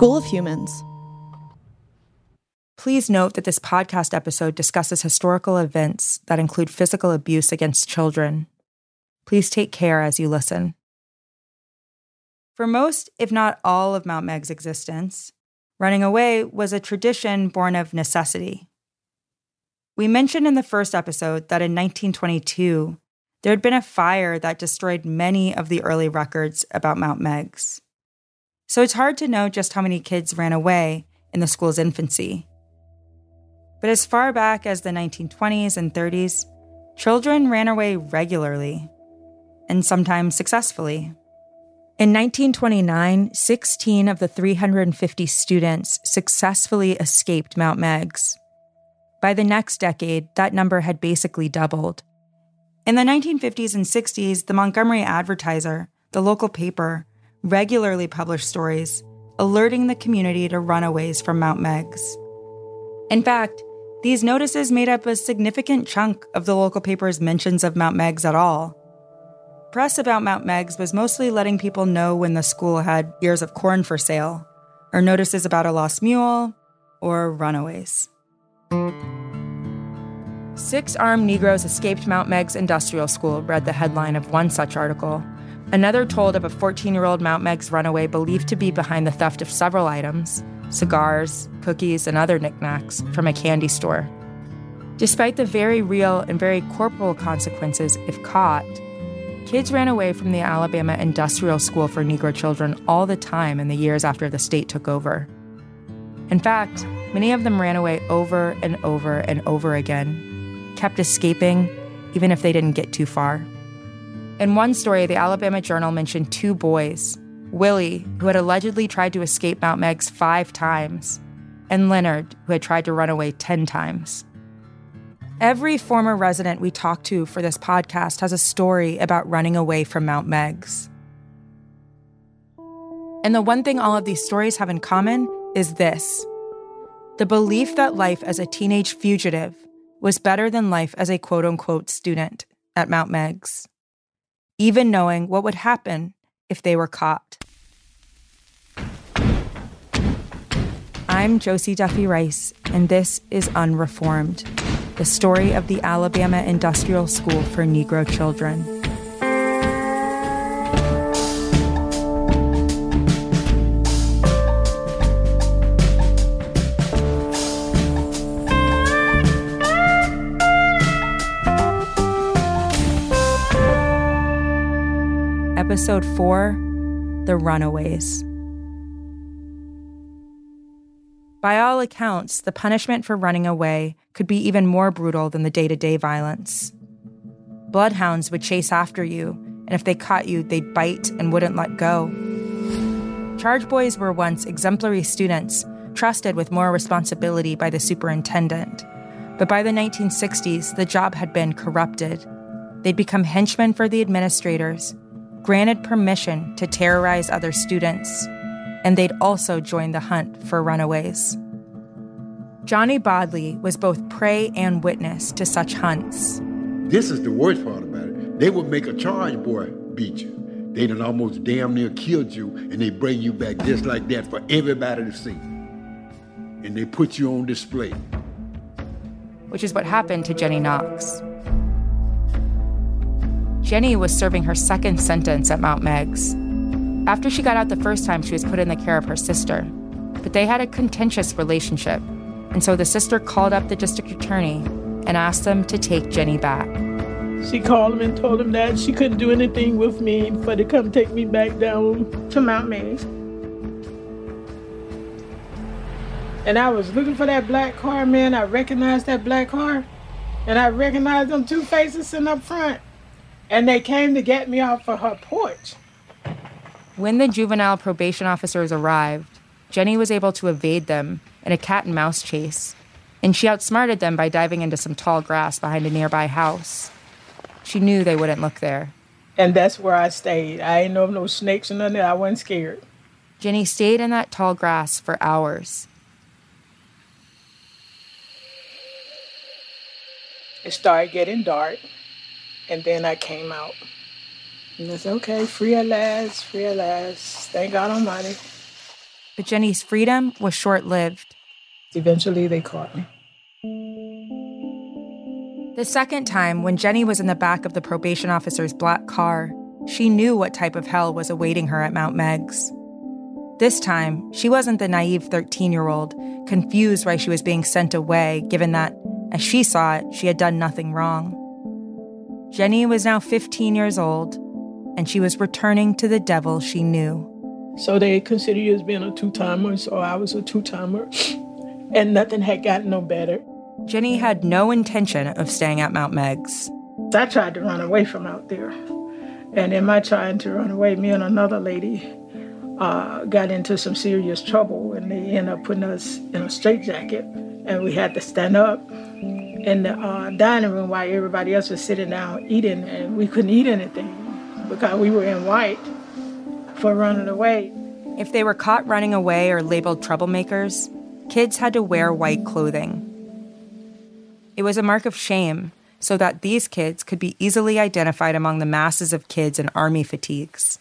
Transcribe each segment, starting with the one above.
School of Humans. Please note that this podcast episode discusses historical events that include physical abuse against children. Please take care as you listen. For most, if not all, of Mount Meigs' existence, running away was a tradition born of necessity. We mentioned in the first episode that in 1922, there had been a fire that destroyed many of the early records about Mount Meigs so it's hard to know just how many kids ran away in the school's infancy. But as far back as the 1920s and 30s, children ran away regularly, and sometimes successfully. In 1929, 16 of the 350 students successfully escaped Mount Meigs. By the next decade, that number had basically doubled. In the 1950s and 60s, the Montgomery Advertiser, the local paper, regularly published stories alerting the community to runaways from Mount Meigs. In fact, these notices made up a significant chunk of the local paper's mentions of Mount Meigs at all. Press about Mount Meigs was mostly letting people know when the school had ears of corn for sale, or notices about a lost mule, or runaways. Six armed Negroes escaped Mount Meigs Industrial School, read the headline of one such article, Another told of a 14 year old Mount Meigs runaway believed to be behind the theft of several items cigars, cookies, and other knickknacks from a candy store. Despite the very real and very corporal consequences if caught, kids ran away from the Alabama Industrial School for Negro Children all the time in the years after the state took over. In fact, many of them ran away over and over and over again, kept escaping even if they didn't get too far. In one story, the Alabama Journal mentioned two boys Willie, who had allegedly tried to escape Mount Meigs five times, and Leonard, who had tried to run away 10 times. Every former resident we talked to for this podcast has a story about running away from Mount Meigs. And the one thing all of these stories have in common is this the belief that life as a teenage fugitive was better than life as a quote unquote student at Mount Meigs even knowing what would happen if they were caught. I'm Josie Duffy Rice, and this is Unreformed, the story of the Alabama Industrial School for Negro Children. Episode 4 The Runaways. By all accounts, the punishment for running away could be even more brutal than the day to day violence. Bloodhounds would chase after you, and if they caught you, they'd bite and wouldn't let go. Charge boys were once exemplary students, trusted with more responsibility by the superintendent. But by the 1960s, the job had been corrupted. They'd become henchmen for the administrators, granted permission to terrorize other students, and they'd also joined the hunt for runaways. Johnny Bodley was both prey and witness to such hunts. This is the worst part about it. They would make a charge boy beat you. They done almost damn near killed you, and they bring you back just like that for everybody to see. And they put you on display. Which is what happened to Jenny Knox. Jenny was serving her second sentence at Mount Meigs. After she got out the first time, she was put in the care of her sister. But they had a contentious relationship, and so the sister called up the district attorney and asked them to take Jenny back. She called him and told him that she couldn't do anything with me for to come take me back down to Mount Meigs. And I was looking for that black car, man. I recognized that black car. And I recognized them two faces sitting up front. And they came to get me off of her porch. When the juvenile probation officers arrived, Jenny was able to evade them in a cat and mouse chase, and she outsmarted them by diving into some tall grass behind a nearby house. She knew they wouldn't look there. And that's where I stayed. I ain't know no snakes or nothing. I wasn't scared. Jenny stayed in that tall grass for hours. It started getting dark, and then I came out. And it's okay, free at last, free at last. Thank God Almighty. But Jenny's freedom was short lived. Eventually, they caught me. The second time, when Jenny was in the back of the probation officer's black car, she knew what type of hell was awaiting her at Mount Meigs. This time, she wasn't the naive 13 year old, confused why she was being sent away, given that, as she saw it, she had done nothing wrong. Jenny was now 15 years old and she was returning to the devil she knew. So they consider you as being a two timer, so I was a two timer, and nothing had gotten no better. Jenny had no intention of staying at Mount Meigs. I tried to run away from out there. And in my trying to run away, me and another lady uh, got into some serious trouble, and they ended up putting us in a straitjacket, and we had to stand up in the uh, dining room while everybody else was sitting down eating, and we couldn't eat anything because we were in white for running away. If they were caught running away or labeled troublemakers, kids had to wear white clothing. It was a mark of shame so that these kids could be easily identified among the masses of kids in army fatigues.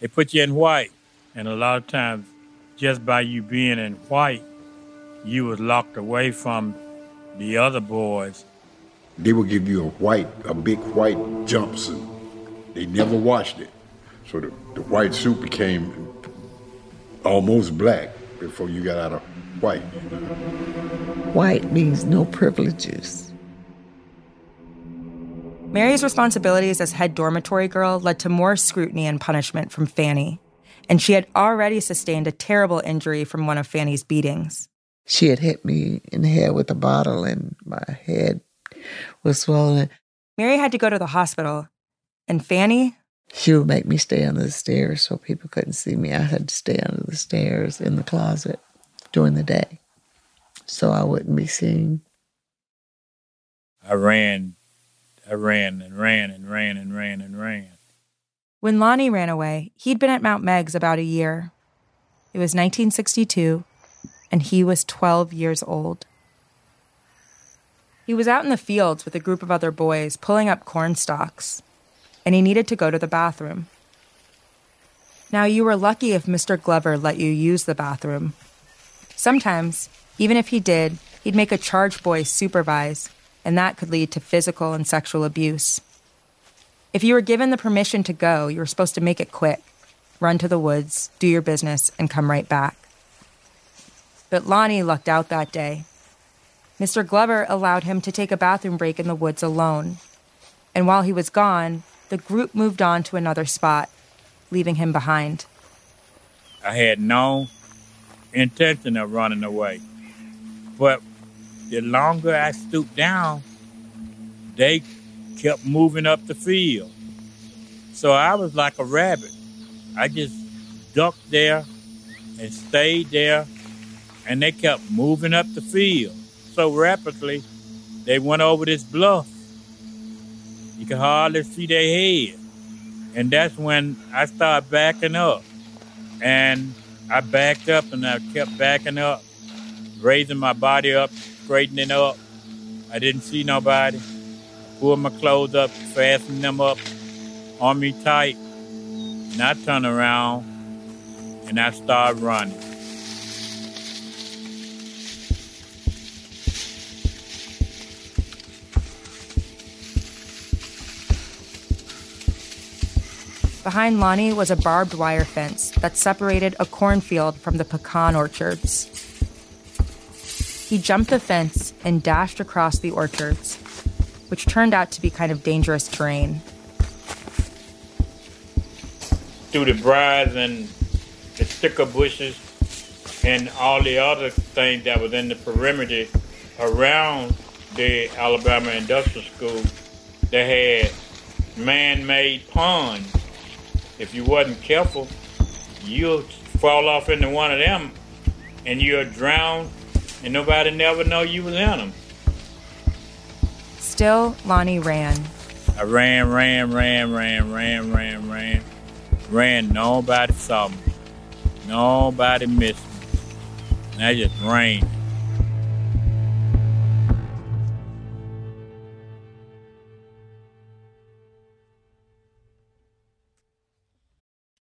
They put you in white, and a lot of times, just by you being in white, you was locked away from the other boys. They would give you a white, a big white jumpsuit they never washed it. So the, the white suit became almost black before you got out of white. White means no privileges. Mary's responsibilities as head dormitory girl led to more scrutiny and punishment from Fanny, and she had already sustained a terrible injury from one of Fanny's beatings. She had hit me in the head with a bottle, and my head was swollen. Mary had to go to the hospital, and Fanny? She would make me stay under the stairs so people couldn't see me. I had to stay under the stairs in the closet during the day so I wouldn't be seen. I ran, I ran and ran and ran and ran and ran. When Lonnie ran away, he'd been at Mount Meigs about a year. It was 1962, and he was 12 years old. He was out in the fields with a group of other boys pulling up corn stalks and he needed to go to the bathroom. Now, you were lucky if Mr. Glover let you use the bathroom. Sometimes, even if he did, he'd make a charge boy supervise, and that could lead to physical and sexual abuse. If you were given the permission to go, you were supposed to make it quick run to the woods, do your business, and come right back. But Lonnie lucked out that day. Mr. Glover allowed him to take a bathroom break in the woods alone. And while he was gone, the group moved on to another spot, leaving him behind. I had no intention of running away. But the longer I stooped down, they kept moving up the field. So I was like a rabbit. I just ducked there and stayed there, and they kept moving up the field so rapidly. They went over this bluff. You could hardly see their head. And that's when I started backing up. And I backed up and I kept backing up, raising my body up, straightening up. I didn't see nobody. Pulled my clothes up, fastened them up on me tight. And I turned around and I started running. Behind Lonnie was a barbed wire fence that separated a cornfield from the pecan orchards. He jumped the fence and dashed across the orchards, which turned out to be kind of dangerous terrain. Through the briars and the sticker bushes and all the other things that was in the perimeter around the Alabama Industrial School, they had man-made ponds if you wasn't careful, you'll fall off into one of them and you'll drown and nobody never know you was in them. Still, Lonnie ran. I ran, ran, ran, ran, ran, ran, ran, ran. Nobody saw me. Nobody missed me. And I just ran.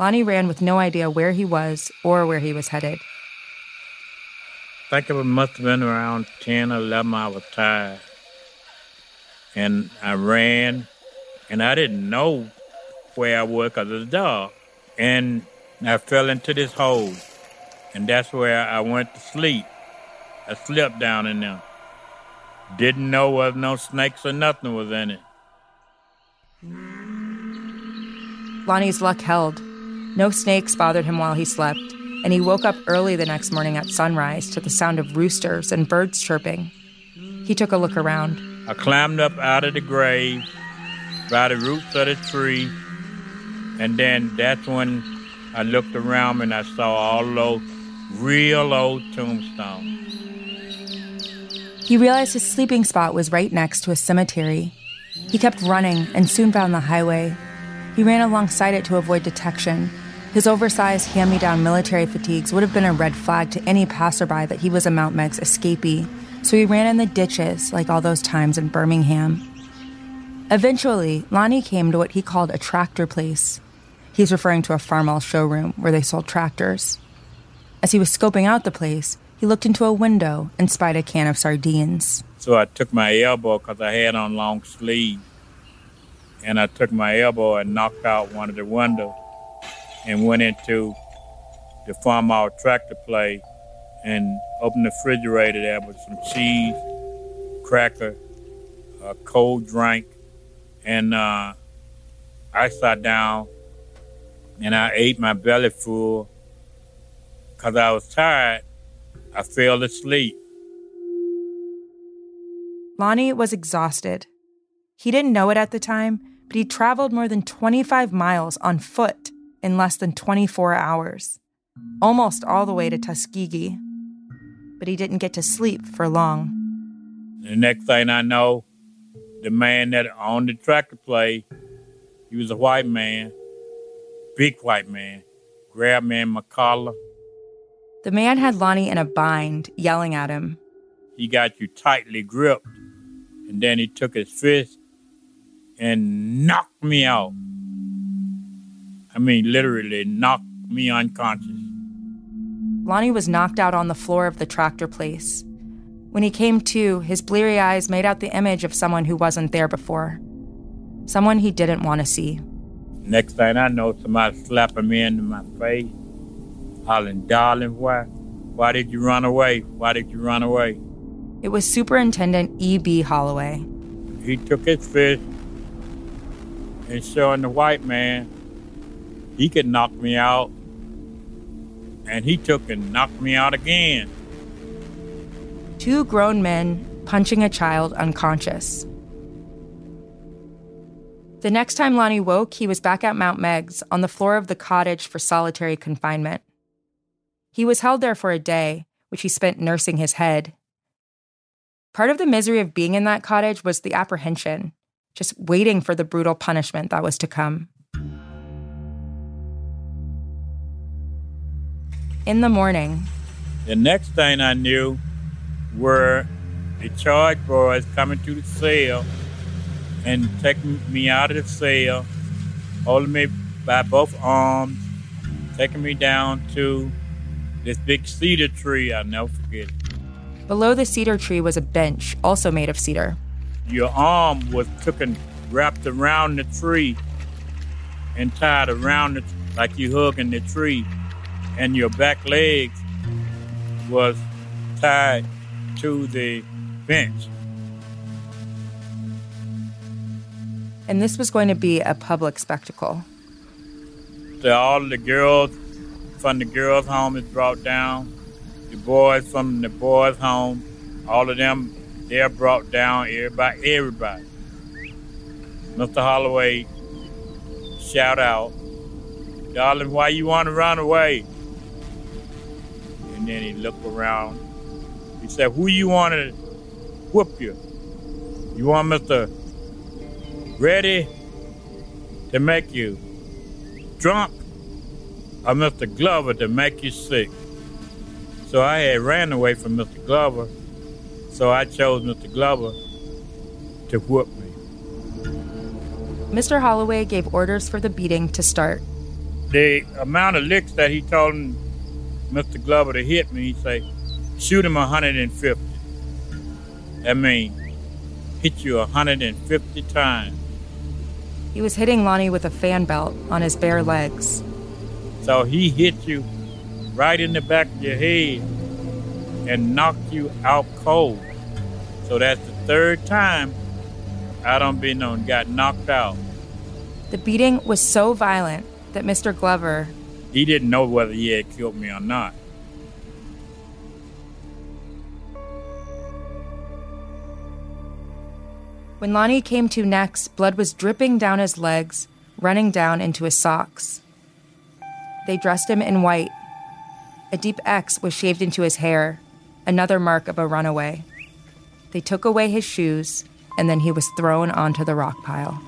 Lonnie ran with no idea where he was or where he was headed. I think it must have been around 10 or 11. I was tired. And I ran, and I didn't know where I was because of the dog. And I fell into this hole, and that's where I went to sleep. I slept down in there. Didn't know was no snakes or nothing was in it. Lonnie's luck held. No snakes bothered him while he slept, and he woke up early the next morning at sunrise to the sound of roosters and birds chirping. He took a look around. I climbed up out of the grave by the roots of the tree, and then that's when I looked around and I saw all those real old tombstones. He realized his sleeping spot was right next to a cemetery. He kept running and soon found the highway. He ran alongside it to avoid detection. His oversized hand me down military fatigues would have been a red flag to any passerby that he was a Mount Meigs escapee, so he ran in the ditches like all those times in Birmingham. Eventually, Lonnie came to what he called a tractor place. He's referring to a Farmall showroom where they sold tractors. As he was scoping out the place, he looked into a window and spied a can of sardines. So I took my elbow because I had on long sleeves, and I took my elbow and knocked out one of the windows and went into the Farmall tractor play and opened the refrigerator there with some cheese, cracker, a cold drink, and uh, I sat down and I ate my belly full because I was tired. I fell asleep. Lonnie was exhausted. He didn't know it at the time, but he traveled more than 25 miles on foot in less than 24 hours, almost all the way to Tuskegee. But he didn't get to sleep for long. The next thing I know, the man that owned the tractor play, he was a white man, big white man, grabbed me in my collar. The man had Lonnie in a bind, yelling at him. He got you tightly gripped, and then he took his fist and knocked me out. I mean, literally knocked me unconscious. Lonnie was knocked out on the floor of the tractor place. When he came to, his bleary eyes made out the image of someone who wasn't there before. Someone he didn't want to see. Next thing I know, somebody slapping me into my face, hollering, darling, why? Why did you run away? Why did you run away? It was Superintendent E.B. Holloway. He took his fist and showing the white man he could knock me out. And he took and knocked me out again. Two grown men punching a child unconscious. The next time Lonnie woke, he was back at Mount Meigs on the floor of the cottage for solitary confinement. He was held there for a day, which he spent nursing his head. Part of the misery of being in that cottage was the apprehension, just waiting for the brutal punishment that was to come. In the morning, the next thing I knew were the charge boys coming to the cell and taking me out of the cell, holding me by both arms, taking me down to this big cedar tree. I'll never forget it. Below the cedar tree was a bench, also made of cedar. Your arm was taken, wrapped around the tree and tied around it like you hugging the tree and your back legs was tied to the bench. And this was going to be a public spectacle. So all the girls from the girls' home is brought down. The boys from the boys' home, all of them, they're brought down. Everybody, everybody. Mr. Holloway shout out, darling, why you want to run away? And then he looked around. He said, Who you want to whoop you? You want Mr. Ready to make you drunk or Mr. Glover to make you sick? So I had ran away from Mr. Glover, so I chose Mr. Glover to whoop me. Mr. Holloway gave orders for the beating to start. The amount of licks that he told Mr. Glover to hit me, he say, shoot him 150. That means hit you 150 times. He was hitting Lonnie with a fan belt on his bare legs. So he hit you right in the back of your head and knocked you out cold. So that's the third time I don't been known got knocked out. The beating was so violent that Mr. Glover, He didn't know whether he had killed me or not. When Lonnie came to next, blood was dripping down his legs, running down into his socks. They dressed him in white. A deep X was shaved into his hair, another mark of a runaway. They took away his shoes, and then he was thrown onto the rock pile.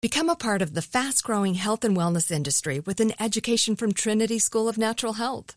Become a part of the fast growing health and wellness industry with an education from Trinity School of Natural Health.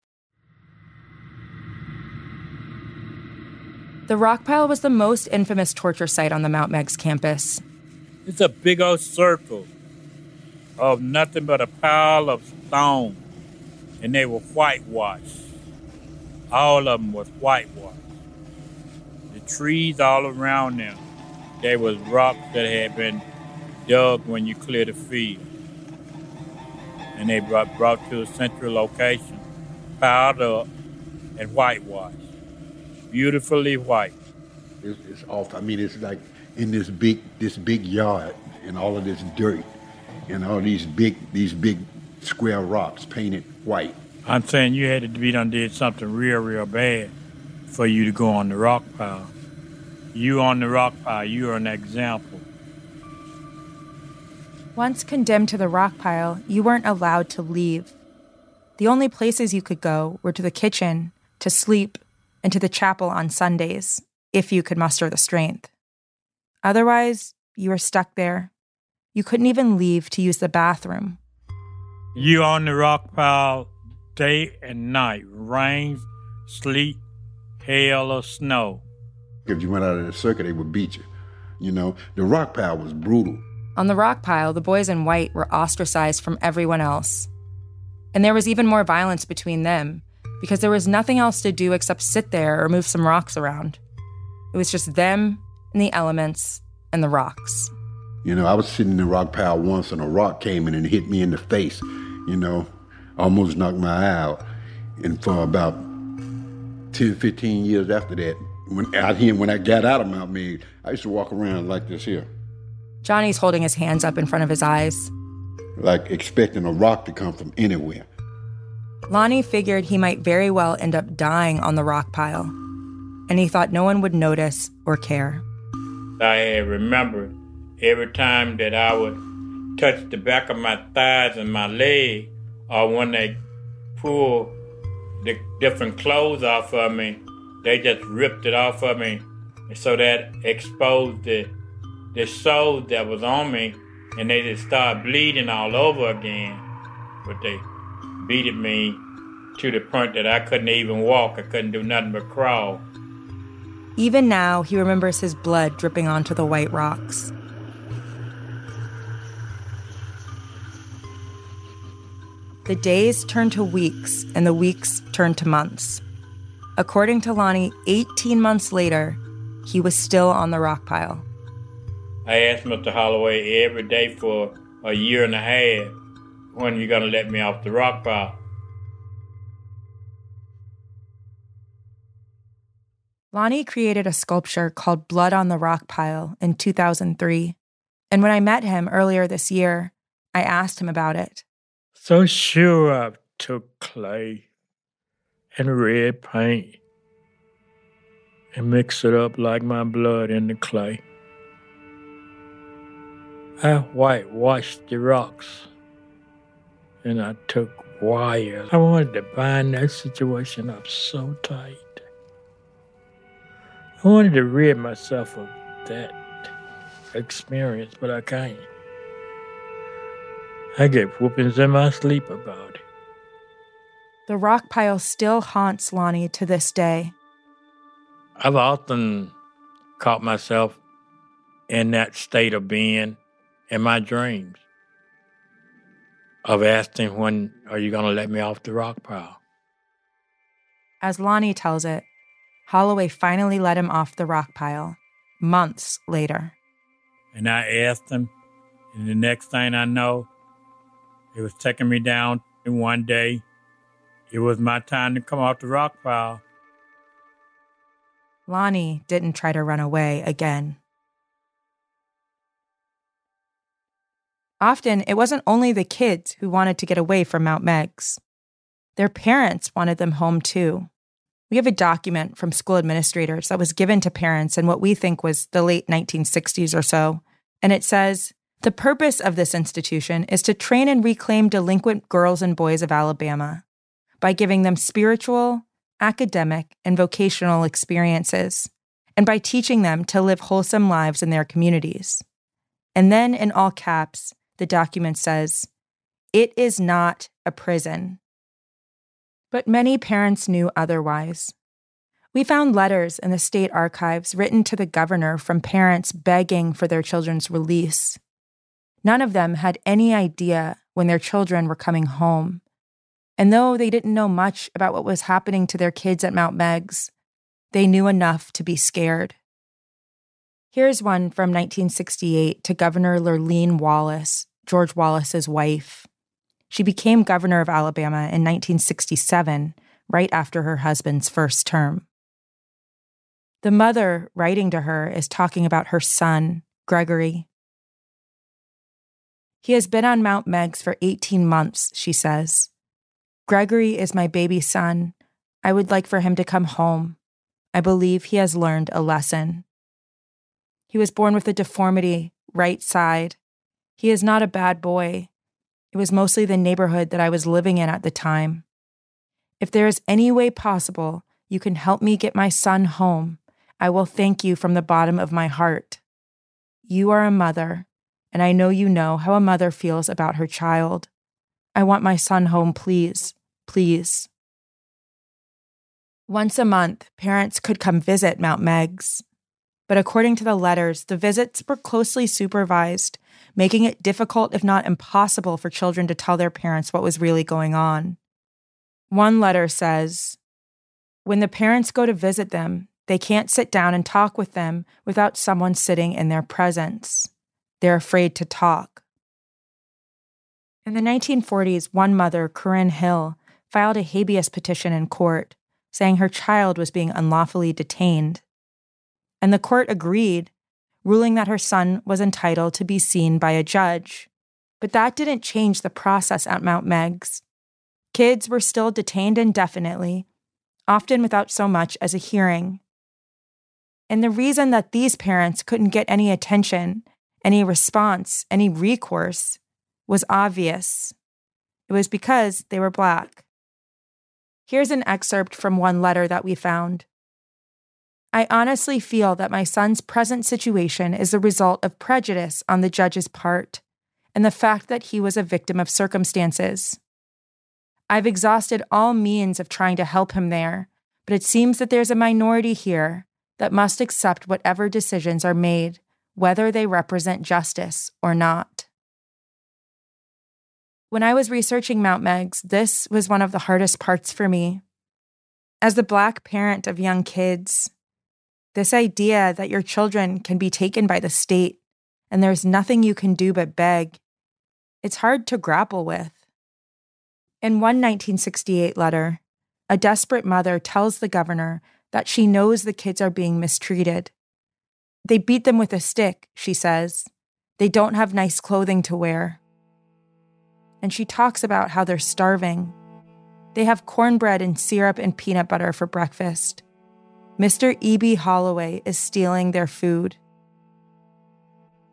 The rock pile was the most infamous torture site on the Mount Meigs campus. It's a big old circle of nothing but a pile of stone, and they were whitewashed. All of them was whitewashed. The trees all around them, there was rocks that had been dug when you clear the field. And they brought, brought to a central location, piled up and whitewashed beautifully white. It's, it's off. I mean, it's like in this big this big yard and all of this dirt and all these big these big square rocks painted white. I'm saying you had to be done did something real real bad for you to go on the rock pile. You on the rock pile, you're an example. Once condemned to the rock pile, you weren't allowed to leave. The only places you could go were to the kitchen, to sleep, and to the chapel on Sundays, if you could muster the strength. Otherwise, you were stuck there. You couldn't even leave to use the bathroom. You on the rock pile day and night, rain, sleet, hail, or snow. If you went out of the circuit, they would beat you. You know, the rock pile was brutal. On the rock pile, the boys in white were ostracized from everyone else. And there was even more violence between them because there was nothing else to do except sit there or move some rocks around. It was just them and the elements and the rocks. You know, I was sitting in the rock pile once and a rock came in and hit me in the face, you know, almost knocked my eye out. And for about 10, 15 years after that, when out here, when I got out of Mount Mead, I used to walk around like this here. Johnny's holding his hands up in front of his eyes. like expecting a rock to come from anywhere. Lonnie figured he might very well end up dying on the rock pile, and he thought no one would notice or care. I remember every time that I would touch the back of my thighs and my leg, or when they pull the different clothes off of me, they just ripped it off of me, so that exposed the the soul that was on me, and they just started bleeding all over again. But they beat me to the point that I couldn't even walk. I couldn't do nothing but crawl. Even now, he remembers his blood dripping onto the white rocks. The days turned to weeks, and the weeks turned to months. According to Lonnie, 18 months later, he was still on the rock pile. I asked Mr. Holloway every day for a year and a half when are you going to let me off the rock pile? Lonnie created a sculpture called Blood on the Rock Pile in 2003. And when I met him earlier this year, I asked him about it. So sure I took clay and red paint and mixed it up like my blood in the clay. I whitewashed the rocks and I took wires. I wanted to bind that situation up so tight. I wanted to rid myself of that experience, but I can't. I get whoopings in my sleep about it. The rock pile still haunts Lonnie to this day. I've often caught myself in that state of being in my dreams of asking when are you going to let me off the rock pile. As Lonnie tells it, Holloway finally let him off the rock pile months later. And I asked him, and the next thing I know, he was taking me down. And one day, it was my time to come off the rock pile. Lonnie didn't try to run away again. Often, it wasn't only the kids who wanted to get away from Mount Meigs. Their parents wanted them home too. We have a document from school administrators that was given to parents in what we think was the late 1960s or so. And it says The purpose of this institution is to train and reclaim delinquent girls and boys of Alabama by giving them spiritual, academic, and vocational experiences, and by teaching them to live wholesome lives in their communities. And then, in all caps, the document says, It is not a prison. But many parents knew otherwise. We found letters in the state archives written to the governor from parents begging for their children's release. None of them had any idea when their children were coming home. And though they didn't know much about what was happening to their kids at Mount Meigs, they knew enough to be scared. Here's one from 1968 to Governor Lurleen Wallace, George Wallace's wife. She became governor of Alabama in 1967, right after her husband's first term. The mother writing to her is talking about her son, Gregory. He has been on Mount Meigs for 18 months, she says. Gregory is my baby son. I would like for him to come home. I believe he has learned a lesson. He was born with a deformity, right side. He is not a bad boy. It was mostly the neighborhood that I was living in at the time. If there is any way possible you can help me get my son home, I will thank you from the bottom of my heart. You are a mother, and I know you know how a mother feels about her child. I want my son home, please, please. Once a month, parents could come visit Mount Meigs. But according to the letters, the visits were closely supervised making it difficult, if not impossible, for children to tell their parents what was really going on. One letter says When the parents go to visit them, they can't sit down and talk with them without someone sitting in their presence. They're afraid to talk. In the 1940s, one mother, Corinne Hill, filed a habeas petition in court saying her child was being unlawfully detained. And the court agreed ruling that her son was entitled to be seen by a judge. But that didn't change the process at Mount Meigs. Kids were still detained indefinitely, often without so much as a hearing. And the reason that these parents couldn't get any attention, any response, any recourse was obvious. It was because they were Black. Here's an excerpt from one letter that we found. I honestly feel that my son's present situation is the result of prejudice on the judge's part and the fact that he was a victim of circumstances. I've exhausted all means of trying to help him there, but it seems that there's a minority here that must accept whatever decisions are made, whether they represent justice or not. When I was researching Mount Meigs, this was one of the hardest parts for me. As the Black parent of young kids, this idea that your children can be taken by the state and there's nothing you can do but beg, it's hard to grapple with. In one 1968 letter, a desperate mother tells the governor that she knows the kids are being mistreated. They beat them with a stick, she says. They don't have nice clothing to wear. And she talks about how they're starving. They have cornbread and syrup and peanut butter for breakfast. Mr. E.B. Holloway is stealing their food.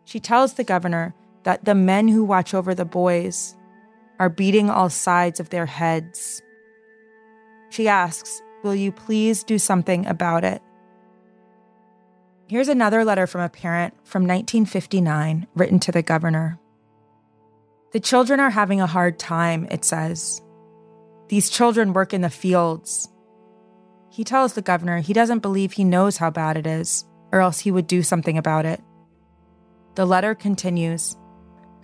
She tells the governor that the men who watch over the boys are beating all sides of their heads. She asks, Will you please do something about it? Here's another letter from a parent from 1959 written to the governor. The children are having a hard time, it says. These children work in the fields. He tells the governor he doesn't believe he knows how bad it is, or else he would do something about it. The letter continues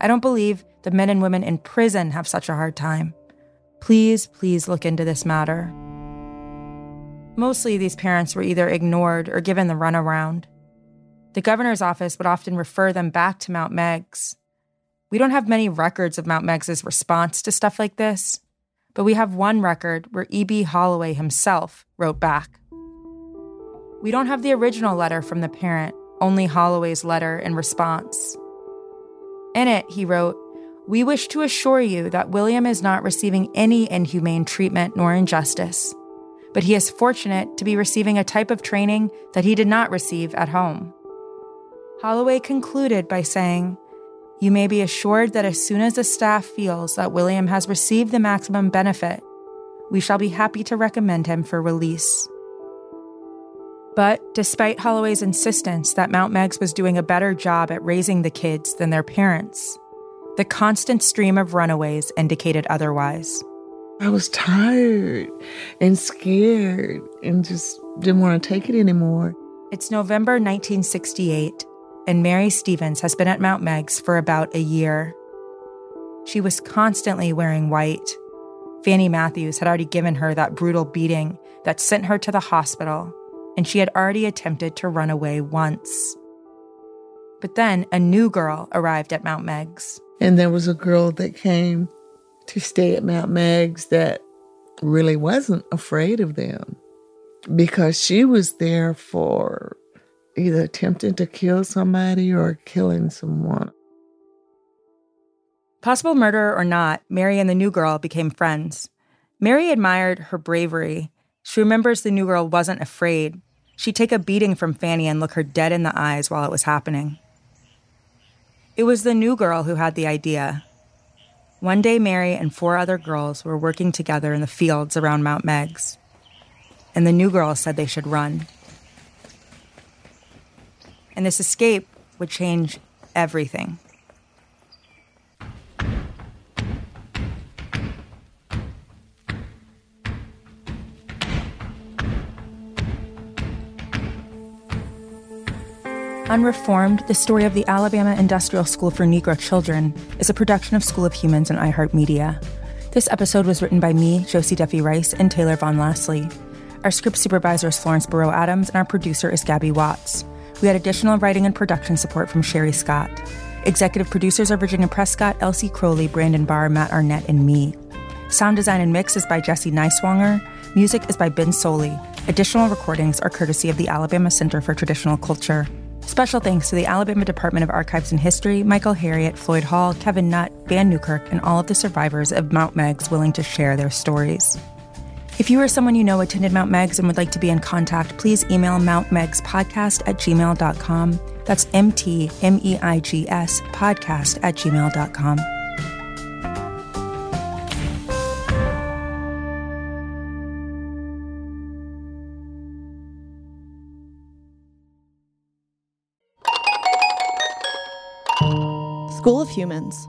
I don't believe the men and women in prison have such a hard time. Please, please look into this matter. Mostly, these parents were either ignored or given the runaround. The governor's office would often refer them back to Mount Meigs. We don't have many records of Mount Meigs' response to stuff like this, but we have one record where E.B. Holloway himself wrote back. We don't have the original letter from the parent, only Holloway's letter in response. In it, he wrote, We wish to assure you that William is not receiving any inhumane treatment nor injustice, but he is fortunate to be receiving a type of training that he did not receive at home. Holloway concluded by saying, you may be assured that as soon as the staff feels that William has received the maximum benefit, we shall be happy to recommend him for release. But despite Holloway's insistence that Mount Meigs was doing a better job at raising the kids than their parents, the constant stream of runaways indicated otherwise. I was tired and scared and just didn't want to take it anymore. It's November 1968 and Mary Stevens has been at Mount Meigs for about a year. She was constantly wearing white. Fanny Matthews had already given her that brutal beating that sent her to the hospital, and she had already attempted to run away once. But then a new girl arrived at Mount Meigs. And there was a girl that came to stay at Mount Meigs that really wasn't afraid of them because she was there for either attempting to kill somebody or killing someone. Possible murder or not, Mary and the new girl became friends. Mary admired her bravery. She remembers the new girl wasn't afraid. She'd take a beating from Fanny and look her dead in the eyes while it was happening. It was the new girl who had the idea. One day, Mary and four other girls were working together in the fields around Mount Meigs, and the new girl said they should run and this escape would change everything. Unreformed, the story of the Alabama Industrial School for Negro Children, is a production of School of Humans and iHeartMedia. This episode was written by me, Josie Duffy Rice, and Taylor Von Lastly. Our script supervisor is Florence Barrau Adams, and our producer is Gabby Watts. We had additional writing and production support from Sherry Scott. Executive producers are Virginia Prescott, Elsie Crowley, Brandon Barr, Matt Arnett, and me. Sound design and mix is by Jesse Neiswanger. Music is by Ben Soley. Additional recordings are courtesy of the Alabama Center for Traditional Culture. Special thanks to the Alabama Department of Archives and History, Michael Harriot, Floyd Hall, Kevin Nutt, Vann Newkirk, and all of the survivors of Mount Meigs willing to share their stories. If you or someone you know attended Mount Meigs and would like to be in contact, please email mountmeigspodcast at gmail.com. That's M T M E I G S podcast at gmail.com. School of Humans.